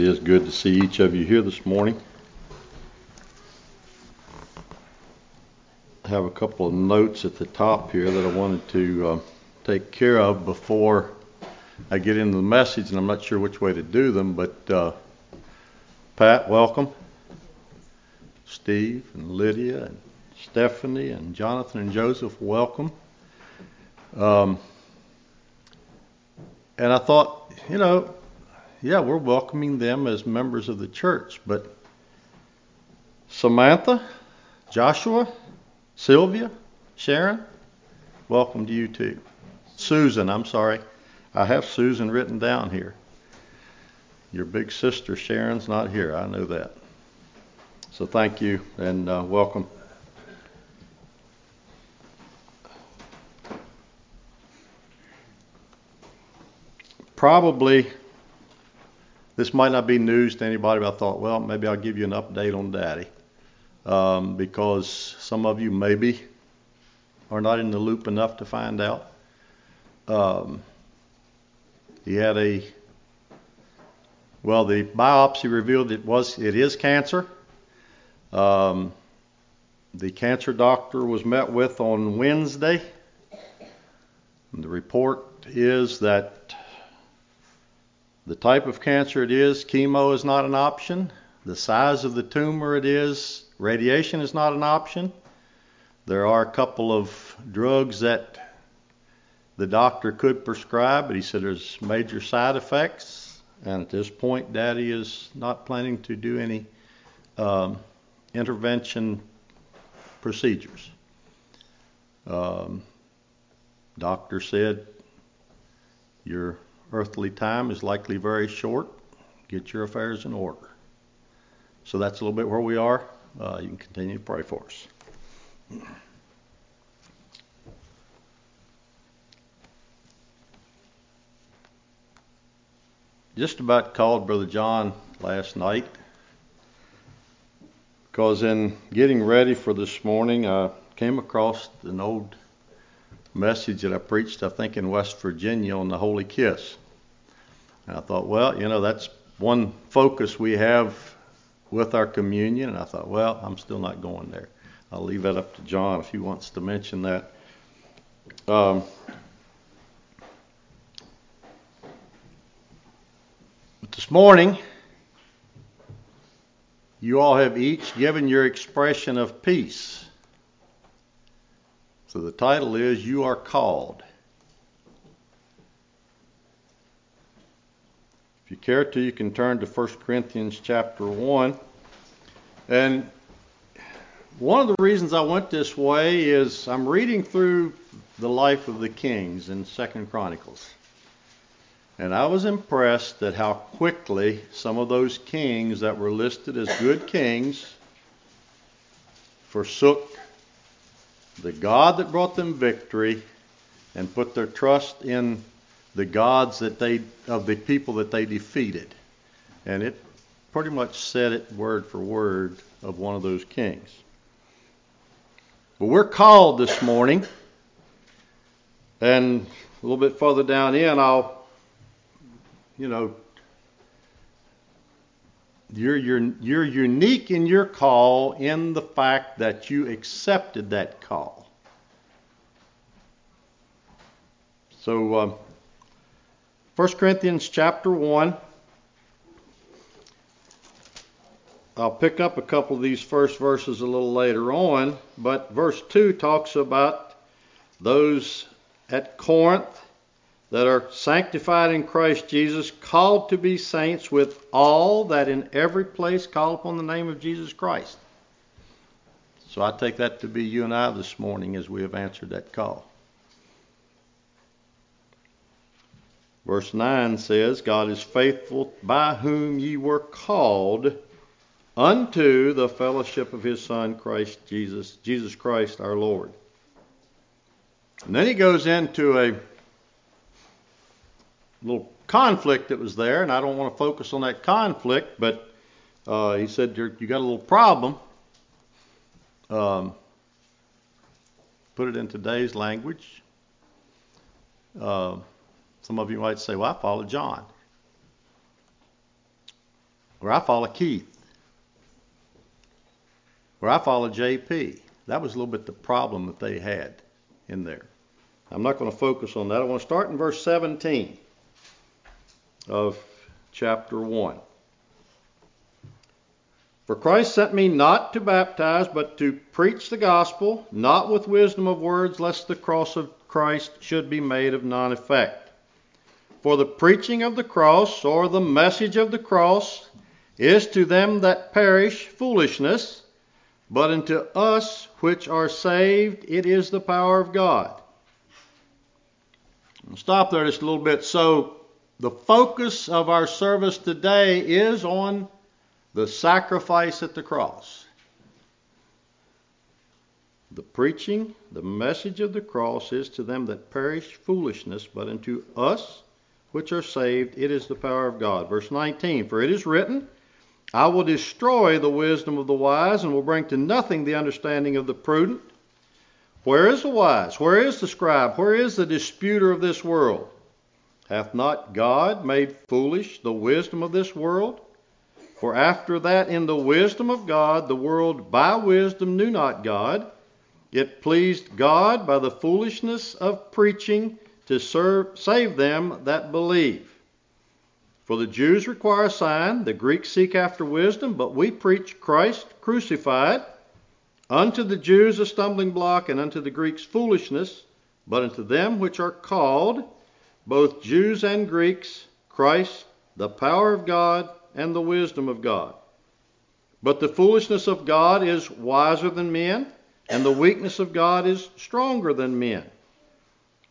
It is good to see each of you here this morning. I have a couple of notes at the top here that I wanted to uh, take care of before I get into the message, and I'm not sure which way to do them, but uh, Pat, welcome. Steve and Lydia and Stephanie and Jonathan and Joseph, welcome. Um, and I thought, you know, yeah, we're welcoming them as members of the church. But Samantha, Joshua, Sylvia, Sharon, welcome to you too. Susan, I'm sorry. I have Susan written down here. Your big sister Sharon's not here. I know that. So thank you and uh, welcome. Probably this might not be news to anybody, but I thought, well, maybe I'll give you an update on Daddy. Um, because some of you maybe are not in the loop enough to find out. Um, he had a well, the biopsy revealed it was it is cancer. Um, the cancer doctor was met with on Wednesday. And the report is that the type of cancer it is, chemo is not an option. The size of the tumor it is, radiation is not an option. There are a couple of drugs that the doctor could prescribe, but he said there's major side effects. And at this point, Daddy is not planning to do any um, intervention procedures. Um, doctor said you're earthly time is likely very short. Get your affairs in order. So that's a little bit where we are. Uh, you can continue to pray for us. Just about called Brother John last night because in getting ready for this morning, I came across an old message that I preached, I think, in West Virginia on the Holy Kiss. And I thought, well, you know, that's one focus we have with our communion. And I thought, well, I'm still not going there. I'll leave that up to John if he wants to mention that. Um, but this morning, you all have each given your expression of peace. So the title is You Are Called. If you care to, you can turn to 1 Corinthians chapter 1. And one of the reasons I went this way is I'm reading through the life of the kings in Second Chronicles. And I was impressed at how quickly some of those kings that were listed as good kings forsook the God that brought them victory and put their trust in the gods that they of the people that they defeated. And it pretty much said it word for word of one of those kings. But we're called this morning, and a little bit further down in, I'll, you know, you're, you're, you're unique in your call in the fact that you accepted that call. So, uh, 1 Corinthians chapter 1. I'll pick up a couple of these first verses a little later on, but verse 2 talks about those at Corinth that are sanctified in Christ Jesus, called to be saints with all that in every place call upon the name of Jesus Christ. So I take that to be you and I this morning as we have answered that call. Verse 9 says, God is faithful by whom ye were called unto the fellowship of his Son, Christ Jesus, Jesus Christ our Lord. And then he goes into a little conflict that was there, and I don't want to focus on that conflict, but uh, he said, You got a little problem. Um, put it in today's language. Uh, some of you might say, well, I follow John. Or I follow Keith. Or I follow JP. That was a little bit the problem that they had in there. I'm not going to focus on that. I want to start in verse 17 of chapter 1. For Christ sent me not to baptize, but to preach the gospel, not with wisdom of words, lest the cross of Christ should be made of none effect. For the preaching of the cross, or the message of the cross, is to them that perish foolishness, but unto us which are saved it is the power of God. I'll stop there just a little bit. So, the focus of our service today is on the sacrifice at the cross. The preaching, the message of the cross is to them that perish foolishness, but unto us which are saved it is the power of God. Verse 19 For it is written, I will destroy the wisdom of the wise, and will bring to nothing the understanding of the prudent. Where is the wise? Where is the scribe? Where is the disputer of this world? Hath not God made foolish the wisdom of this world? For after that, in the wisdom of God, the world by wisdom knew not God. It pleased God by the foolishness of preaching to serve, save them that believe. For the Jews require a sign, the Greeks seek after wisdom, but we preach Christ crucified, unto the Jews a stumbling block, and unto the Greeks foolishness, but unto them which are called, both Jews and Greeks, Christ, the power of God and the wisdom of God. But the foolishness of God is wiser than men, and the weakness of God is stronger than men.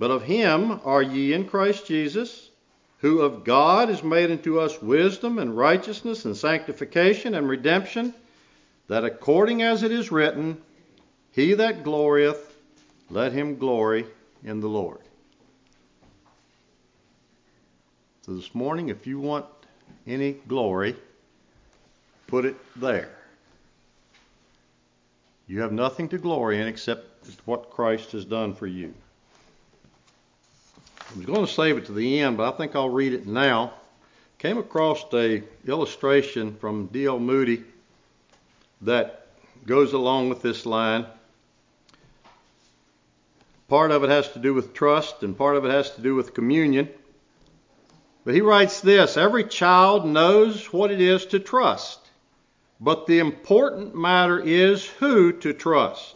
But of him are ye in Christ Jesus, who of God is made unto us wisdom and righteousness and sanctification and redemption, that according as it is written, He that glorieth, let him glory in the Lord. So this morning, if you want any glory, put it there. You have nothing to glory in except what Christ has done for you. I was going to save it to the end, but I think I'll read it now. Came across a illustration from D.L. Moody that goes along with this line. Part of it has to do with trust, and part of it has to do with communion. But he writes this Every child knows what it is to trust, but the important matter is who to trust.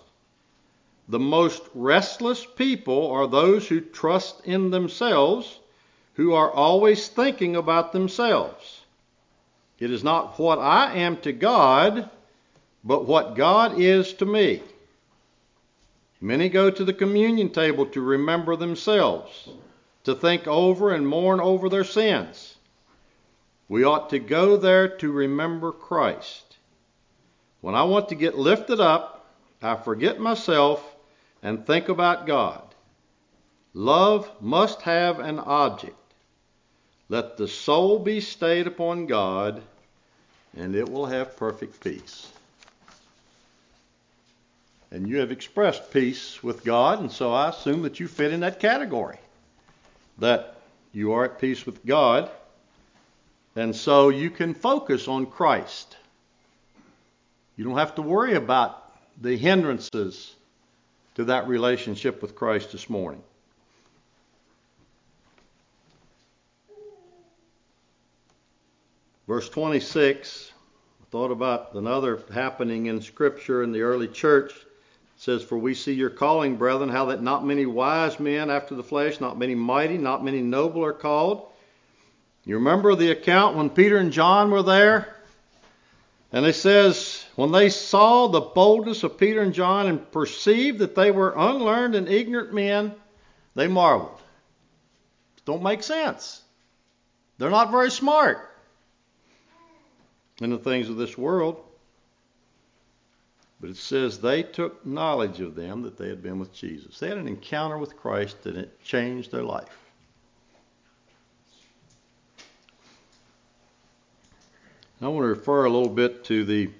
The most restless people are those who trust in themselves, who are always thinking about themselves. It is not what I am to God, but what God is to me. Many go to the communion table to remember themselves to think over and mourn over their sins. We ought to go there to remember Christ. When I want to get lifted up, I forget myself and think about God. Love must have an object. Let the soul be stayed upon God, and it will have perfect peace. And you have expressed peace with God, and so I assume that you fit in that category that you are at peace with God, and so you can focus on Christ. You don't have to worry about the hindrances to that relationship with Christ this morning. Verse 26, I thought about another happening in Scripture in the early church It says, For we see your calling, brethren, how that not many wise men after the flesh, not many mighty, not many noble are called. You remember the account when Peter and John were there? And it says, When they saw the boldness of Peter and John and perceived that they were unlearned and ignorant men, they marveled. Don't make sense. They're not very smart. in the things of this world. But it says they took knowledge of them that they had been with Jesus. They had an encounter with Christ and it changed their life. I want to refer a little bit to the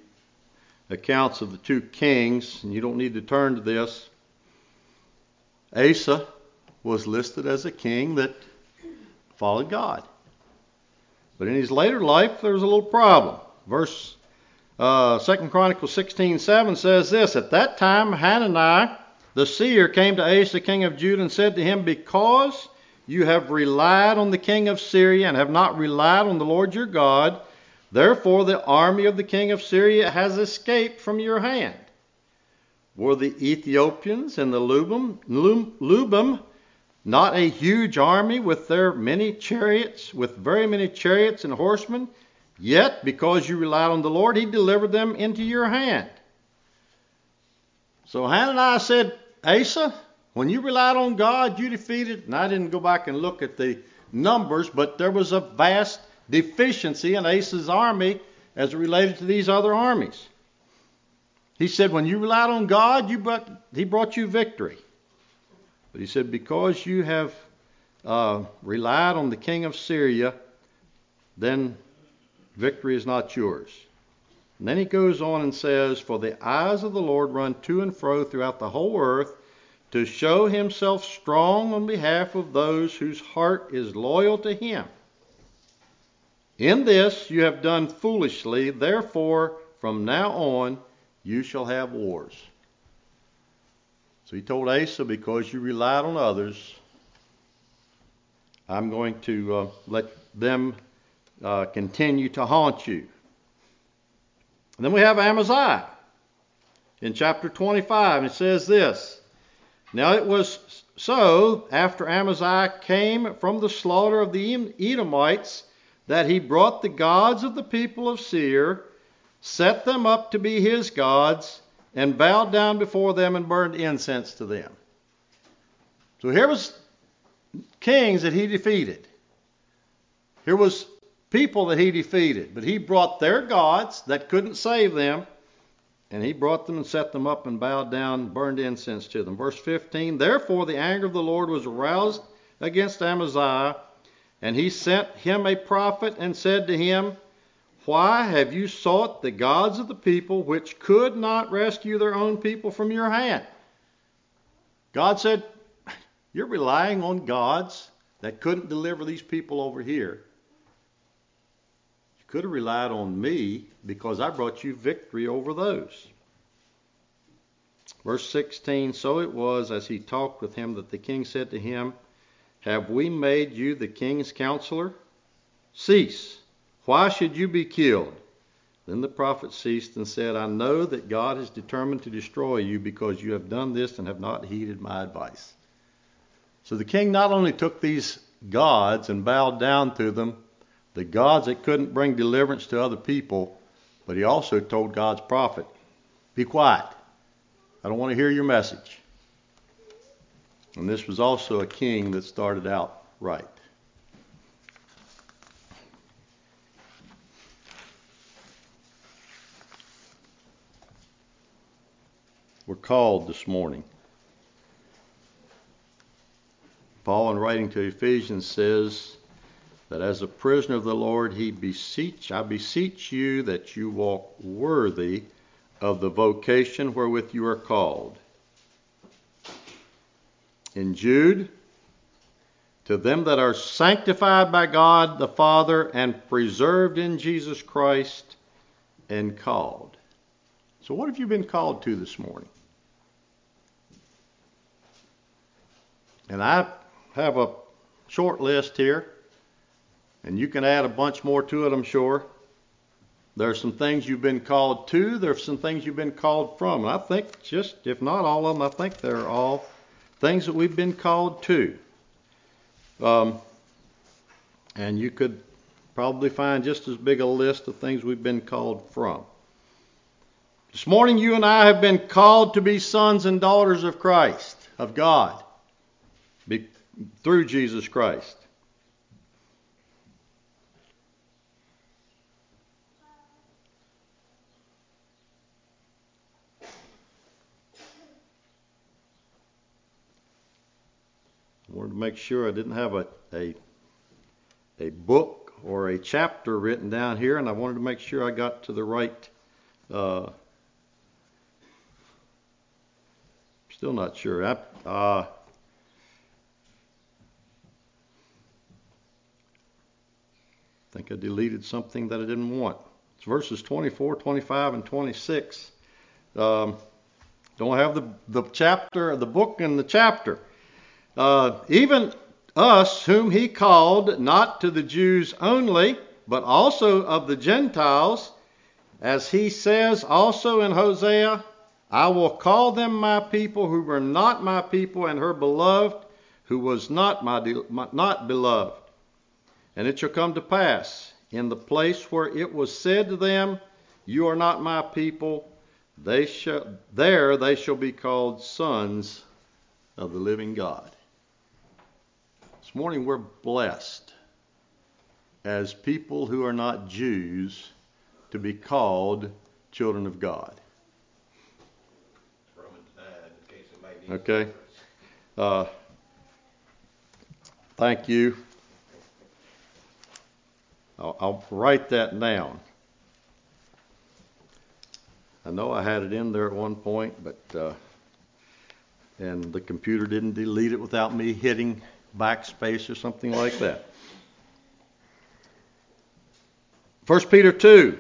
accounts of the two kings, and you don't need to turn to this. Asa was listed as a king that followed God. But in his later life, there was a little problem. Verse uh, 2 Chronicles 16:7 says this: At that time, Hananiah the seer came to Asa, king of Judah, and said to him, Because you have relied on the king of Syria and have not relied on the Lord your God, therefore the army of the king of Syria has escaped from your hand. Were the Ethiopians and the Lubim, Lubim not a huge army with their many chariots, with very many chariots and horsemen? Yet, because you relied on the Lord, he delivered them into your hand. So Hananiah said, Asa, when you relied on God, you defeated, and I didn't go back and look at the numbers, but there was a vast deficiency in Asa's army as it related to these other armies. He said, when you relied on God, you brought, he brought you victory. But he said, because you have uh, relied on the king of Syria, then victory is not yours. And then he goes on and says, For the eyes of the Lord run to and fro throughout the whole earth to show himself strong on behalf of those whose heart is loyal to him. In this you have done foolishly, therefore from now on you shall have wars. So he told Asa, because you relied on others, I'm going to uh, let them uh, continue to haunt you. And then we have Amaziah in chapter 25, and it says this Now it was so after Amaziah came from the slaughter of the Edomites that he brought the gods of the people of Seir, set them up to be his gods, and bowed down before them and burned incense to them. So here was kings that he defeated. Here was people that he defeated, but he brought their gods that couldn't save them, and he brought them and set them up and bowed down, and burned incense to them. Verse 15 Therefore the anger of the Lord was aroused against Amaziah, and he sent him a prophet and said to him, why have you sought the gods of the people which could not rescue their own people from your hand? God said, You're relying on gods that couldn't deliver these people over here. You could have relied on me because I brought you victory over those. Verse 16 So it was as he talked with him that the king said to him, Have we made you the king's counselor? Cease why should you be killed? Then the prophet ceased and said, I know that God has determined to destroy you because you have done this and have not heeded my advice. So the king not only took these gods and bowed down to them, the gods that couldn't bring deliverance to other people, but he also told God's prophet, Be quiet. I don't want to hear your message. And this was also a king that started out right. We're called this morning. Paul, in writing to Ephesians, says that as a prisoner of the Lord, he beseech, I beseech you that you walk worthy of the vocation wherewith you are called. In Jude, to them that are sanctified by God the Father and preserved in Jesus Christ and called. So, what have you been called to this morning? And I have a short list here, and you can add a bunch more to it, I'm sure. There are some things you've been called to, there are some things you've been called from. And I think, just if not all of them, I think they're all things that we've been called to. Um, and you could probably find just as big a list of things we've been called from. This morning, you and I have been called to be sons and daughters of Christ, of God be, through Jesus Christ. Wanted to make sure I didn't have a, a, a book or a chapter written down here, and I wanted to make sure I got to the right. Uh, still not sure. I, uh, think I deleted something that I didn't want. It's verses 24, 25, and 26. Um, don't have the, the chapter, the book and the chapter. Uh, even us, whom he called, not to the Jews only, but also of the Gentiles, as he says also in Hosea, I will call them my people who were not my people, and her beloved who was not my, my not beloved. And it shall come to pass in the place where it was said to them, You are not my people, they shall, there they shall be called sons of the living God. Morning we're blessed as people who are not Jews to be called children of God. Okay. Uh, thank you. I'll, I'll write that down. I know I had it in there at one point, but uh, and the computer didn't delete it without me hitting backspace or something like that. 1 Peter 2,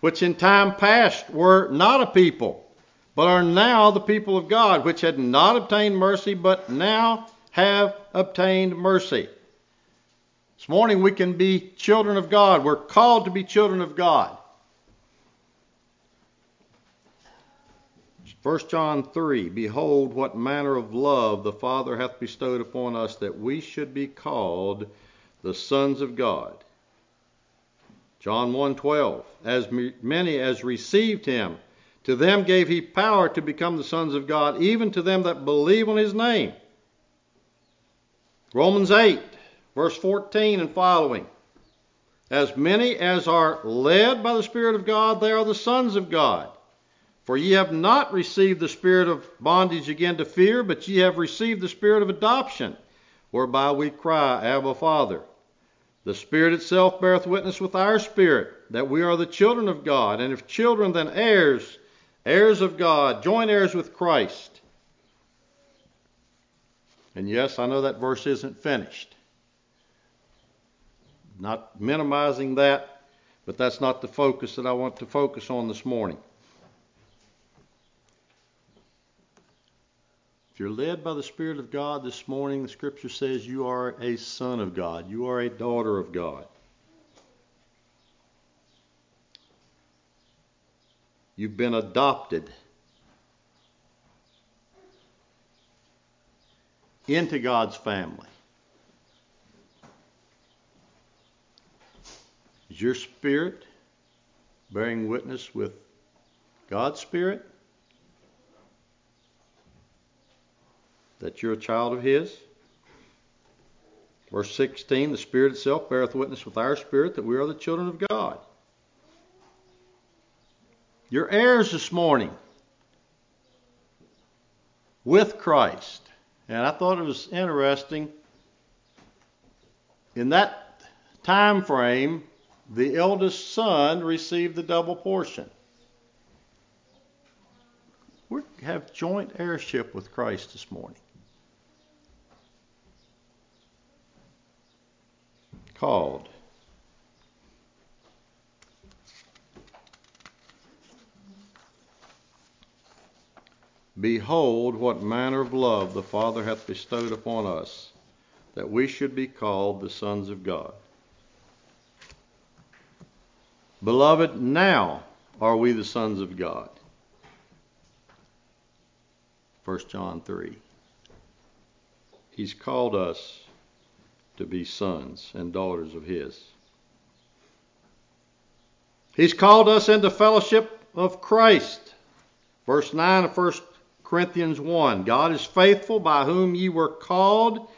which in time past were not a people, but are now the people of God, which had not obtained mercy, but now have obtained mercy. This morning we can be children of God. We're called to be children of God. 1 John 3 Behold, what manner of love the Father hath bestowed upon us, that we should be called the sons of God. John 1:12 As many as received him, to them gave he power to become the sons of God, even to them that believe on his name. Romans 8, verse 14 and following. As many as are led by the Spirit of God, they are the sons of God. For ye have not received the spirit of bondage again to fear, but ye have received the spirit of adoption, whereby we cry, Abba, Father. The Spirit itself beareth witness with our spirit that we are the children of God, and if children, then heirs, heirs of God, joint heirs with Christ. And yes, I know that verse isn't finished. Not minimizing that, but that's not the focus that I want to focus on this morning. You're led by the Spirit of God this morning, the Scripture says you are a son of God, you are a daughter of God. You've been adopted into God's family. Is your spirit bearing witness with God's spirit? That you're a child of His. Verse 16 The Spirit itself beareth witness with our spirit that we are the children of God. You're heirs this morning with Christ. And I thought it was interesting. In that time frame, the eldest son received the double portion. We have joint heirship with Christ this morning. Called. Behold, what manner of love the Father hath bestowed upon us, that we should be called the sons of God. Beloved, now are we the sons of God. 1 John 3. He's called us to be sons and daughters of His. He's called us into fellowship of Christ. Verse 9 of 1 Corinthians 1 God is faithful, by whom ye were called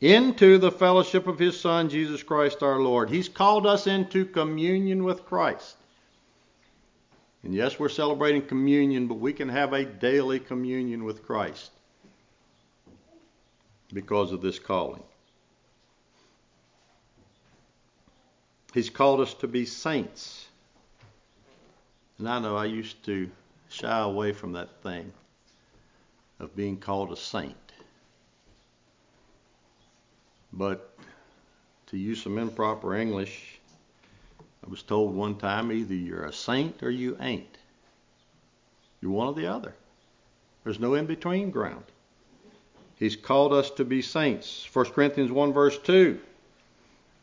into the fellowship of His Son, Jesus Christ our Lord. He's called us into communion with Christ. And yes, we're celebrating communion, but we can have a daily communion with Christ. because of this calling. He's called us to be saints. And I know I used to shy away from that thing of being called a saint. But to use some improper English, I was told one time either you're a saint or you ain't. You're one or the other. There's no in between ground. He's called us to be saints. 1 Corinthians 1, verse 2.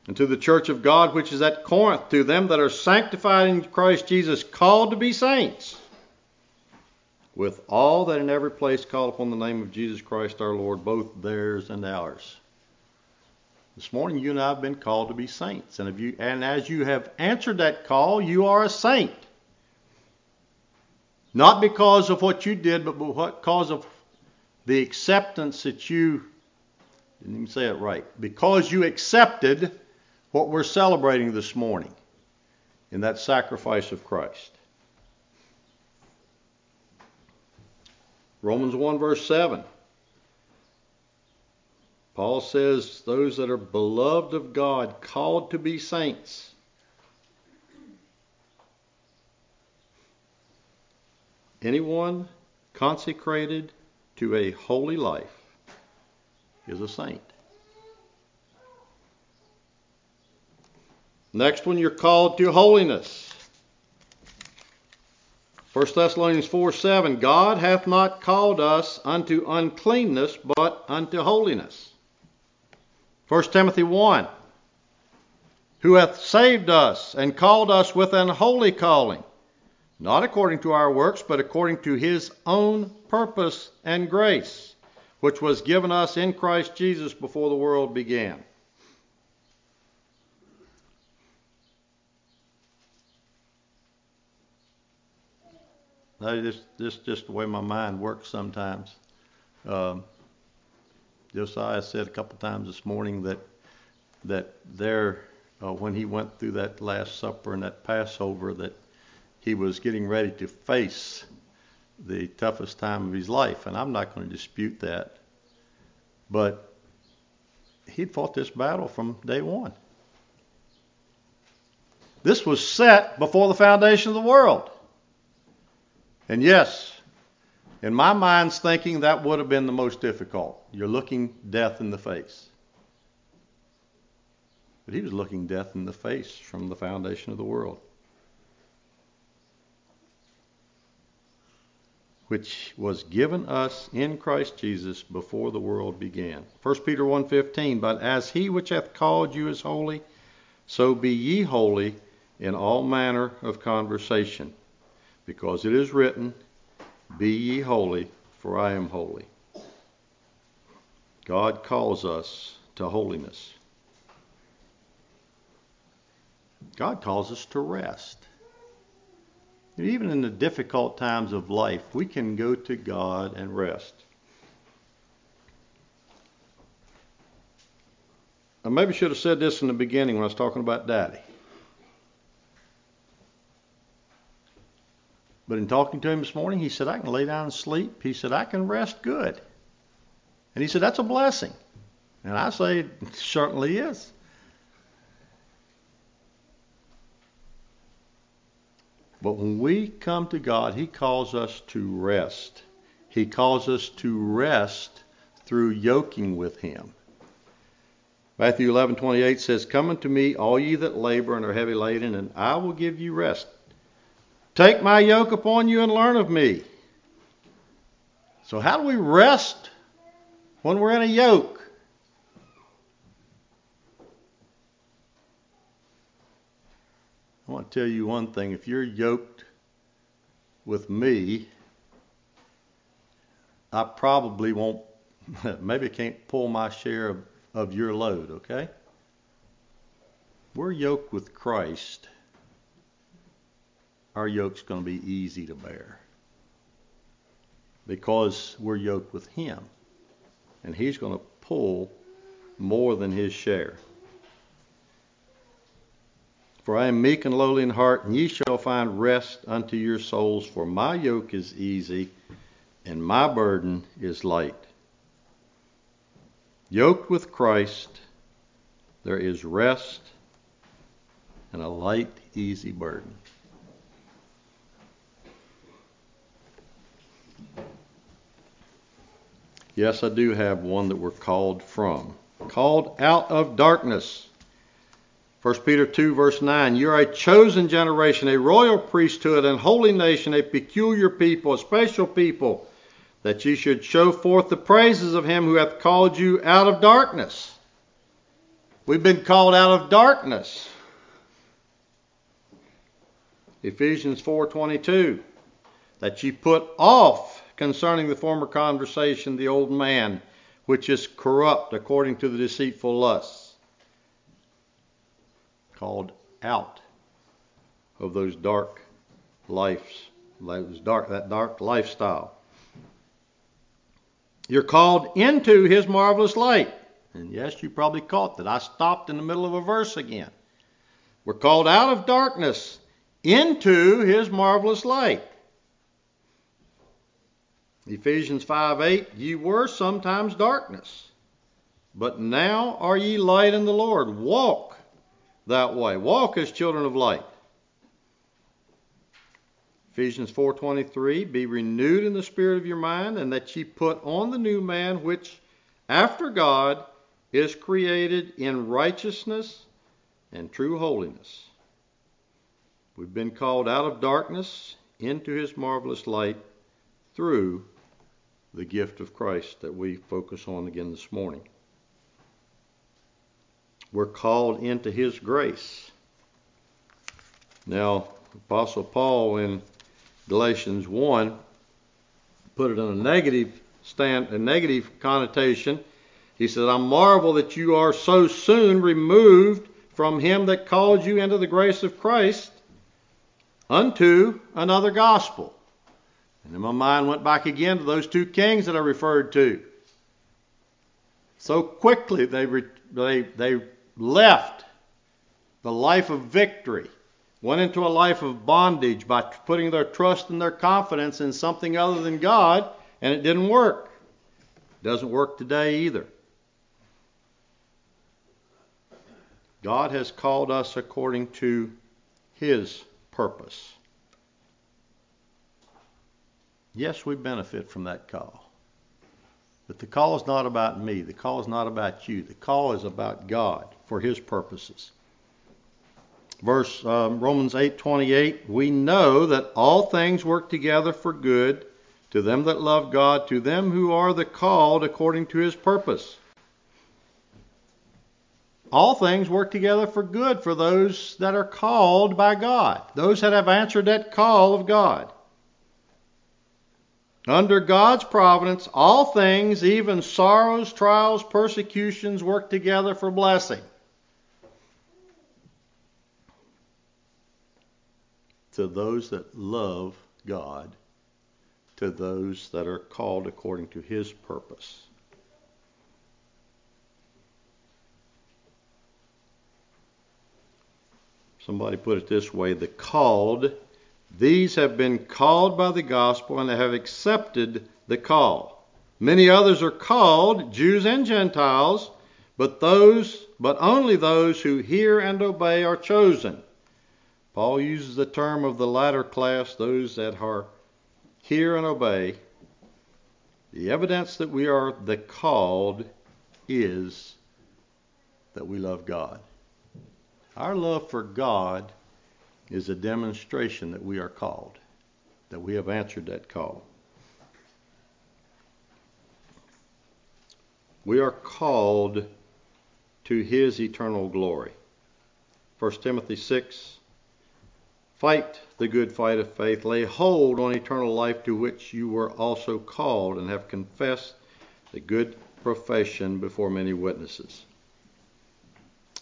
And to the church of God which is at Corinth, to them that are sanctified in Christ Jesus, called to be saints, with all that in every place call upon the name of Jesus Christ our Lord, both theirs and ours. This morning, you and I have been called to be saints. And, if you, and as you have answered that call, you are a saint. Not because of what you did, but because of the acceptance that you didn't even say it right. Because you accepted what we're celebrating this morning in that sacrifice of Christ. Romans 1, verse 7. Paul says, Those that are beloved of God, called to be saints. Anyone consecrated to a holy life is a saint. Next one, you're called to holiness. 1 Thessalonians 4 7 God hath not called us unto uncleanness, but unto holiness. 1 Timothy 1 Who hath saved us and called us with an holy calling, not according to our works, but according to his own purpose and grace, which was given us in Christ Jesus before the world began. This is just the way my mind works sometimes. Um, Josiah said a couple times this morning that that there, uh, when he went through that Last Supper and that Passover, that he was getting ready to face the toughest time of his life, and I'm not going to dispute that. But he'd fought this battle from day one. This was set before the foundation of the world. And yes, in my mind's thinking, that would have been the most difficult. You're looking death in the face. But he was looking death in the face from the foundation of the world. Which was given us in Christ Jesus before the world began. 1 Peter 1:15 But as he which hath called you is holy, so be ye holy in all manner of conversation, because it is written, be ye holy, for I am holy. God calls us to holiness. God calls us to rest. even in the difficult times of life, we can go to God and rest. I maybe should have said this in the beginning when I was talking about Daddy. But in talking to him this morning, he said, I can lay down and sleep. He said, I can rest good. And he said, That's a blessing. And I say, It certainly is. But when we come to God, He calls us to rest. He calls us to rest through yoking with Him. Matthew 11:28 says, "Come unto me, all ye that labor and are heavy laden, and I will give you rest." Take my yoke upon you and learn of me. So, how do we rest when we're in a yoke? I want to tell you one thing. If you're yoked with me, I probably won't, maybe can't pull my share of, of your load, okay? We're yoked with Christ our yoke's going to be easy to bear because we're yoked with Him. And He's going to pull more than His share. For I am meek and lowly in heart, and ye shall find rest unto your souls. For my yoke is easy, and my burden is light. Yoked with Christ, there is rest and a light, easy burden. Yes, I do have one that we're called from. Called out of darkness. 1 Peter 2, verse 9 You are a chosen generation, a royal priesthood, and holy nation, a peculiar people, a special people, that ye should show forth the praises of him who hath called you out of darkness. We've been called out of darkness. Ephesians 4:22 that ye put off concerning the former conversation the old man which is corrupt according to the deceitful lusts called out of those dark lives those dark that dark lifestyle. You're called into his marvelous light. And yes you probably caught that. I stopped in the middle of a verse again. We're called out of darkness into his marvelous light. Ephesians 5 8, ye were sometimes darkness, but now are ye light in the Lord. Walk that way. Walk as children of light. Ephesians 4:23 Be renewed in the spirit of your mind and that ye put on the new man which after God is created in righteousness and true holiness. We've been called out of darkness into his marvelous light through the gift of Christ that we focus on again this morning. We're called into his grace. Now, Apostle Paul in Galatians 1 put it in a negative stand, a negative connotation. He said, I marvel that you are so soon removed from him that called you into the grace of Christ unto another gospel. And then my mind went back again to those two kings that I referred to. So quickly they, they, they left the life of victory, went into a life of bondage by putting their trust and their confidence in something other than God, and it didn't work. It doesn't work today either. God has called us according to His purpose. Yes, we benefit from that call. But the call is not about me. The call is not about you. The call is about God for His purposes. Verse um, Romans 8:28, we know that all things work together for good to them that love God, to them who are the called according to His purpose all things work together for good for those that are called by God, those that have answered that call of God. Under God's providence, all things, even sorrows, trials, persecutions, work together for blessing. To those that love God, to those that are called according to His purpose. Somebody put it this way the called, these have been called by the gospel and they have accepted the call. Many others are called, Jews and Gentiles, but those but only those who hear and obey are chosen. Paul uses the term of the latter class, those that are hear and obey. The evidence that we are the called is that we love God. Our love for God is a demonstration that we are called, that we have answered that call. We are called to his eternal glory. 1 Timothy 6 Fight the good fight of faith, lay hold on eternal life to which you were also called and have confessed the good profession before many witnesses.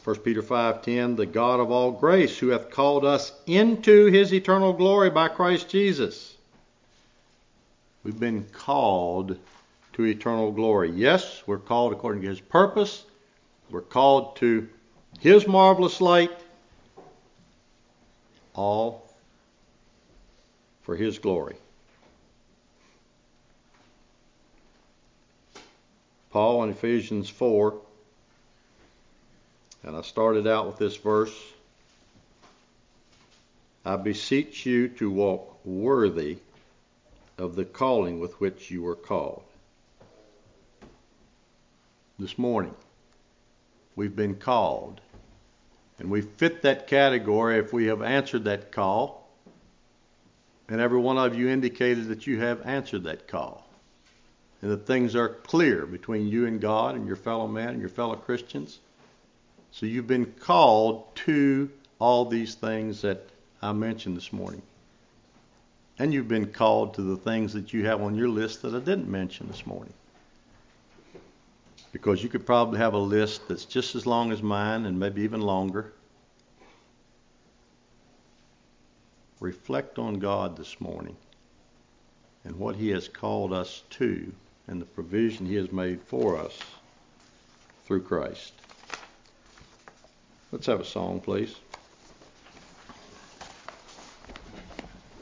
1 Peter 5:10 The God of all grace who hath called us into his eternal glory by Christ Jesus. We've been called to eternal glory. Yes, we're called according to his purpose. We're called to his marvelous light. All for his glory. Paul in Ephesians 4, and I started out with this verse I beseech you to walk worthy of the calling with which you were called. This morning, we've been called, and we fit that category if we have answered that call. And every one of you indicated that you have answered that call. And that things are clear between you and God and your fellow man and your fellow Christians. So you've been called to all these things that I mentioned this morning. And you've been called to the things that you have on your list that I didn't mention this morning. Because you could probably have a list that's just as long as mine and maybe even longer. Reflect on God this morning and what He has called us to and the provision He has made for us through Christ. Let's have a song, please.